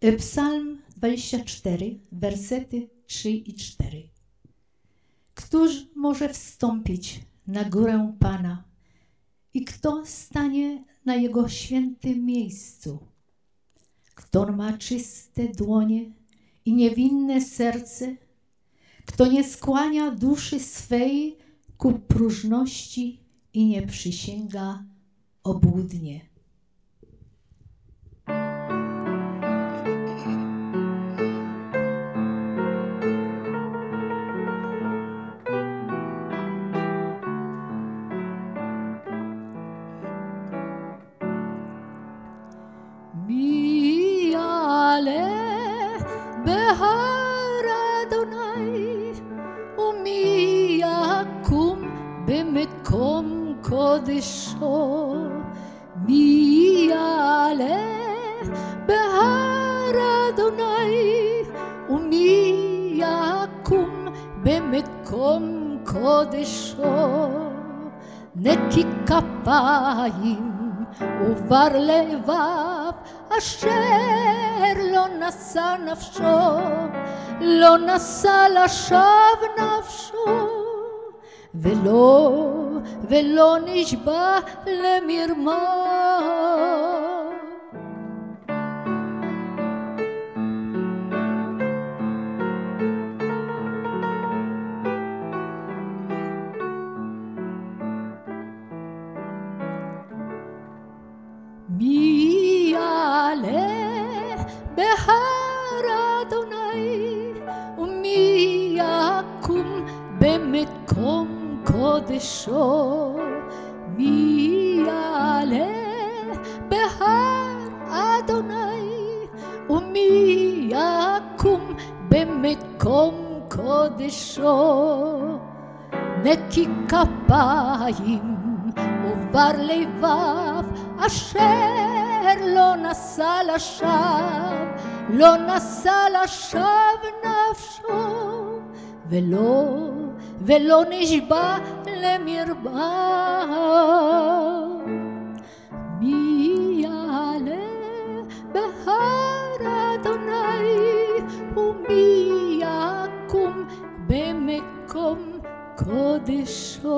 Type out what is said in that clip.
Psalm 24, wersety 3 i 4. Któż może wstąpić na górę Pana i kto stanie na Jego świętym miejscu? Kto ma czyste dłonie i niewinne serce, kto nie skłania duszy swej ku próżności i nie przysięga obłudnie. בהר אדוני, ומי יקום במקום קודשו? מי יעלה בהר אדוני, ומי יקום במקום קודשו? נקי כפיים ובר לבב אשר לא נשא נפשו, לא נשא לשווא נפשו, ולא, ולא נשבע למרמה. אדוני ומי יקום במקום קודשו מי יעלה בהר אדוני ומי יקום במקום קודשו נקי כפיים ובר לבב אשר לא נשא לשווא, לא נשא לשווא נפשו, ולא, ולא נשבע למרמה. מי יעלה בהר אדוני, ומי יקום במקום קודשו.